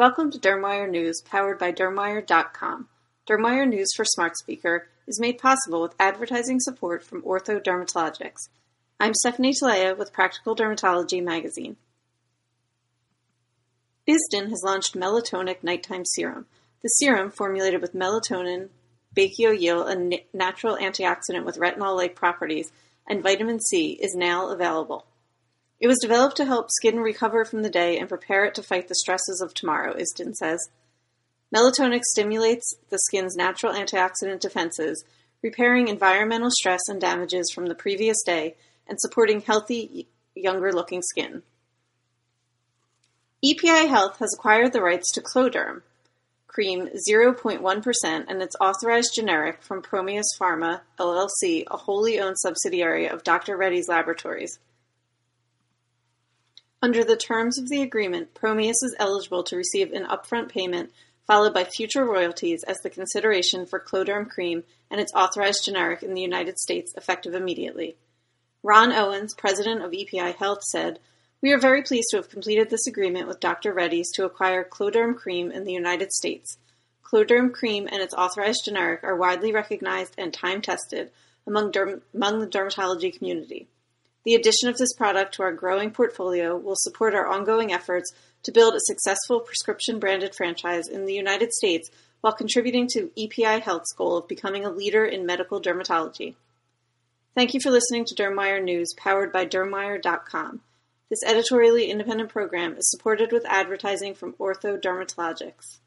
Welcome to Dermwire News, powered by Dermwire.com. Dermwire News for Smart Speaker is made possible with advertising support from Ortho Dermatologics. I'm Stephanie Talea with Practical Dermatology magazine. ISDIN has launched Melatonin Nighttime Serum. The serum, formulated with melatonin, bakuchiol, a natural antioxidant with retinol-like properties, and vitamin C, is now available. It was developed to help skin recover from the day and prepare it to fight the stresses of tomorrow, ISDIN says. Melatonin stimulates the skin's natural antioxidant defenses, repairing environmental stress and damages from the previous day and supporting healthy, younger looking skin. EPI Health has acquired the rights to Cloderm cream 0.1% and its authorized generic from Promius Pharma, LLC, a wholly owned subsidiary of Dr. Reddy's Laboratories. Under the terms of the agreement, Promius is eligible to receive an upfront payment followed by future royalties as the consideration for Cloderm cream and its authorized generic in the United States effective immediately. Ron Owens, president of EPI Health, said, We are very pleased to have completed this agreement with Dr. Reddy's to acquire Cloderm cream in the United States. Cloderm cream and its authorized generic are widely recognized and time tested among, derm- among the dermatology community. The addition of this product to our growing portfolio will support our ongoing efforts to build a successful prescription-branded franchise in the United States while contributing to EPI Health's goal of becoming a leader in medical dermatology. Thank you for listening to Dermwire News, powered by Dermwire.com. This editorially independent program is supported with advertising from Ortho Dermatologics.